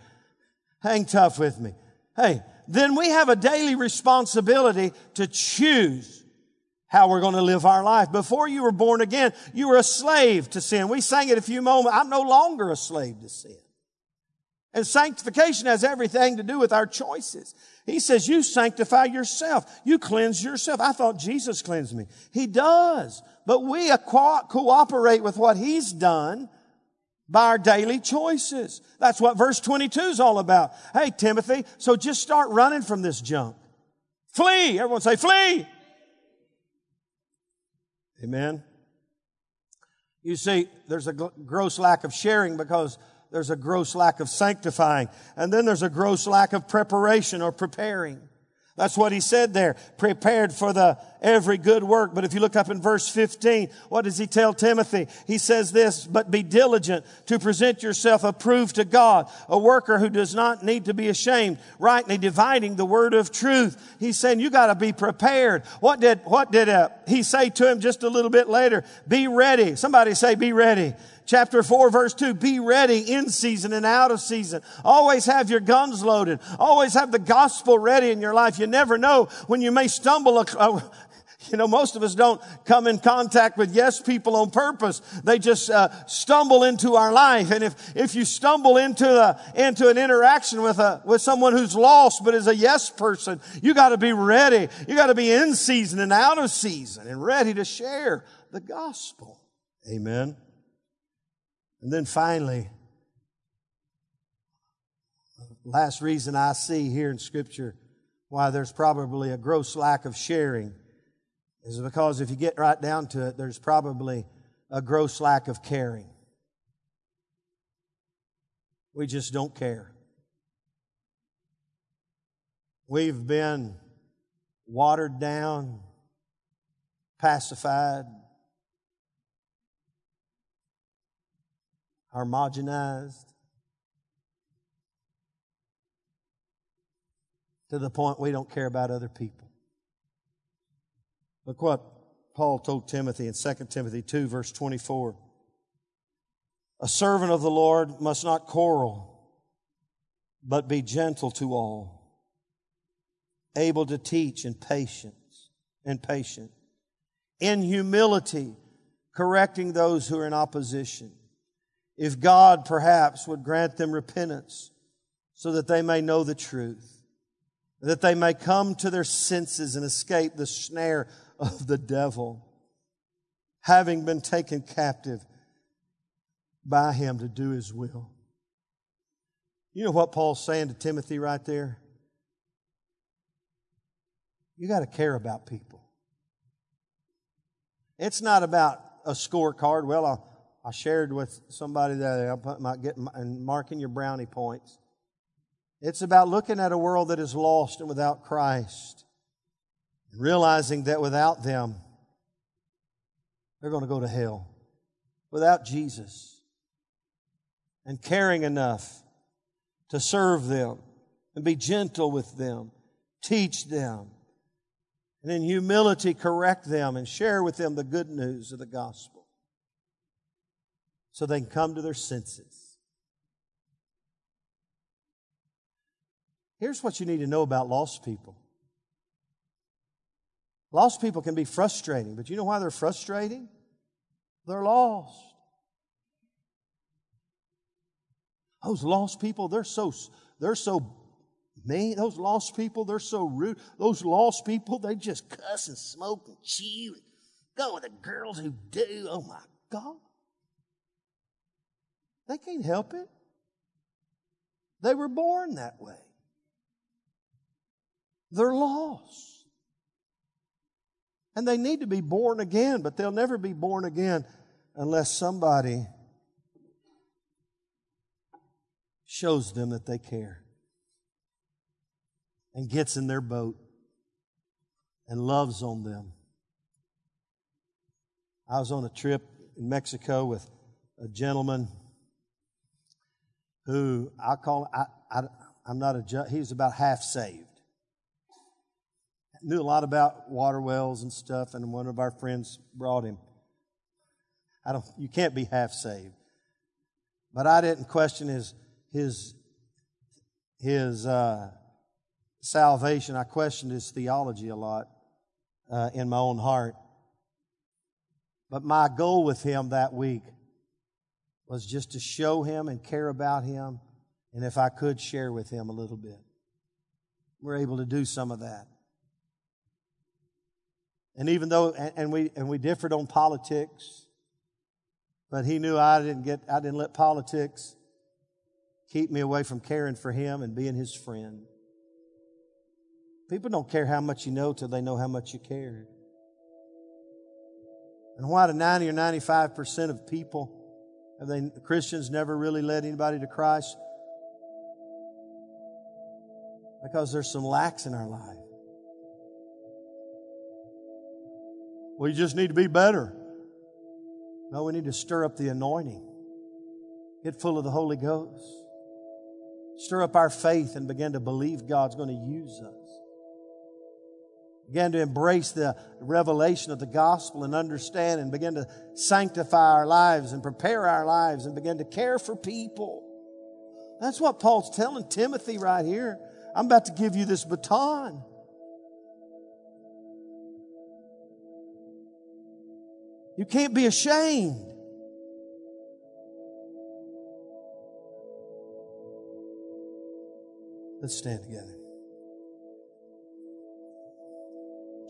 Hang tough with me. Hey, then we have a daily responsibility to choose how we're going to live our life. Before you were born again, you were a slave to sin. We sang it a few moments. I'm no longer a slave to sin. And sanctification has everything to do with our choices. He says, you sanctify yourself. You cleanse yourself. I thought Jesus cleansed me. He does. But we cooperate with what He's done by our daily choices. That's what verse 22 is all about. Hey, Timothy, so just start running from this junk. Flee. Everyone say flee. Amen. You see, there's a gross lack of sharing because there's a gross lack of sanctifying. And then there's a gross lack of preparation or preparing. That's what he said there. Prepared for the every good work. But if you look up in verse 15, what does he tell Timothy? He says this, but be diligent to present yourself approved to God, a worker who does not need to be ashamed, rightly dividing the word of truth. He's saying you got to be prepared. What did, what did uh, he say to him just a little bit later? Be ready. Somebody say be ready chapter 4 verse 2 be ready in season and out of season always have your guns loaded always have the gospel ready in your life you never know when you may stumble uh, (laughs) you know, most of us don't come in contact with yes people on purpose. They just uh, stumble into our life. And if if you stumble into a, into an interaction with a with someone who's lost but is a yes person, you got to be ready. You got to be in season and out of season and ready to share the gospel. Amen. And then finally, last reason I see here in Scripture why there's probably a gross lack of sharing is because if you get right down to it, there's probably a gross lack of caring. We just don't care. We've been watered down, pacified, homogenized to the point we don't care about other people. Look what Paul told Timothy in 2 Timothy 2, verse 24. A servant of the Lord must not quarrel, but be gentle to all, able to teach in patience and patient, in humility, correcting those who are in opposition if God perhaps would grant them repentance so that they may know the truth, that they may come to their senses and escape the snare of the devil, having been taken captive by him to do his will. You know what Paul's saying to Timothy right there? You got to care about people. It's not about a scorecard. Well, I'll, I shared with somebody that I put my, get, and marking your brownie points. It's about looking at a world that is lost and without Christ, and realizing that without them, they're going to go to hell. Without Jesus, and caring enough to serve them and be gentle with them, teach them, and in humility correct them and share with them the good news of the gospel so they can come to their senses. Here's what you need to know about lost people. Lost people can be frustrating, but you know why they're frustrating? They're lost. Those lost people, they're so they're so mean. Those lost people, they're so rude. Those lost people, they just cuss and smoke and chew and go with the girls who do. Oh my God. They can't help it. They were born that way. They're lost. And they need to be born again, but they'll never be born again unless somebody shows them that they care and gets in their boat and loves on them. I was on a trip in Mexico with a gentleman who I call, I, I, I'm not a judge, he was about half saved. Knew a lot about water wells and stuff, and one of our friends brought him. I don't, you can't be half saved. But I didn't question his, his, his uh, salvation. I questioned his theology a lot uh, in my own heart. But my goal with him that week was just to show him and care about him, and if I could, share with him a little bit. We're able to do some of that. And even though, and we, and we differed on politics, but he knew I didn't get, I didn't let politics keep me away from caring for him and being his friend. People don't care how much you know till they know how much you care. And why do 90 or 95% of people, have they, Christians never really led anybody to Christ? Because there's some lacks in our life. We just need to be better. No, we need to stir up the anointing. Get full of the Holy Ghost. Stir up our faith and begin to believe God's going to use us. Begin to embrace the revelation of the gospel and understand and begin to sanctify our lives and prepare our lives and begin to care for people. That's what Paul's telling Timothy right here. I'm about to give you this baton. You can't be ashamed. Let's stand together.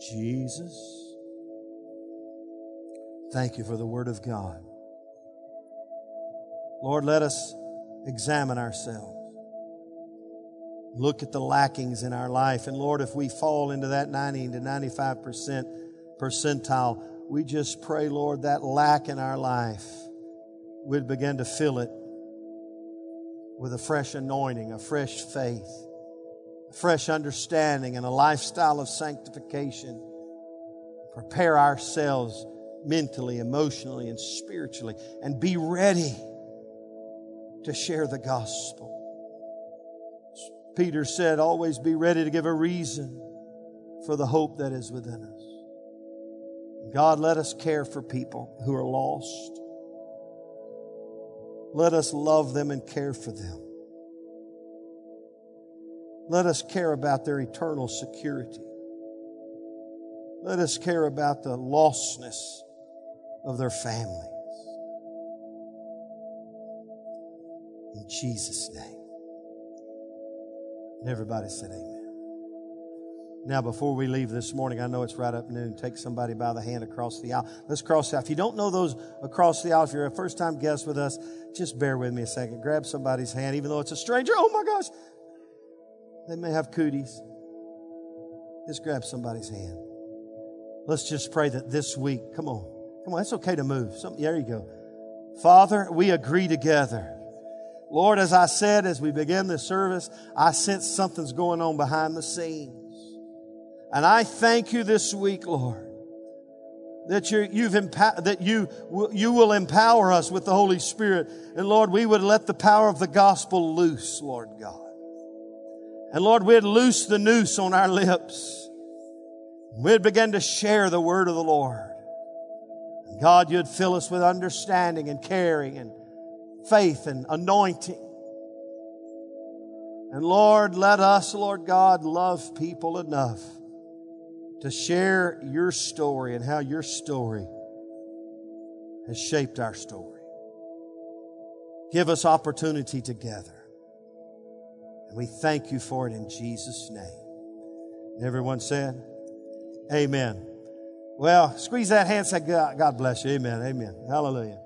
Jesus, thank you for the Word of God. Lord, let us examine ourselves. Look at the lackings in our life. And Lord, if we fall into that 90 to 95% percentile, we just pray, Lord, that lack in our life, we'd begin to fill it with a fresh anointing, a fresh faith, fresh understanding, and a lifestyle of sanctification. Prepare ourselves mentally, emotionally, and spiritually, and be ready to share the gospel. Peter said, always be ready to give a reason for the hope that is within us. God, let us care for people who are lost. Let us love them and care for them. Let us care about their eternal security. Let us care about the lostness of their families. In Jesus' name. And everybody said, Amen. Now, before we leave this morning, I know it's right up noon. Take somebody by the hand across the aisle. Let's cross aisle. If you don't know those across the aisle, if you're a first time guest with us, just bear with me a second. Grab somebody's hand, even though it's a stranger. Oh my gosh. They may have cooties. Just grab somebody's hand. Let's just pray that this week, come on, come on, it's okay to move. Some, there you go. Father, we agree together. Lord, as I said as we begin this service, I sense something's going on behind the scenes. And I thank you this week, Lord, that you you've empower, that you you will empower us with the Holy Spirit, and Lord, we would let the power of the gospel loose, Lord God, and Lord, we'd loose the noose on our lips. We'd begin to share the word of the Lord. And God, you'd fill us with understanding and caring and faith and anointing. And Lord, let us, Lord God, love people enough to share your story and how your story has shaped our story. Give us opportunity together. And we thank you for it in Jesus' name. everyone said, Amen. Well, squeeze that hand, say, God bless you. Amen. Amen. Hallelujah.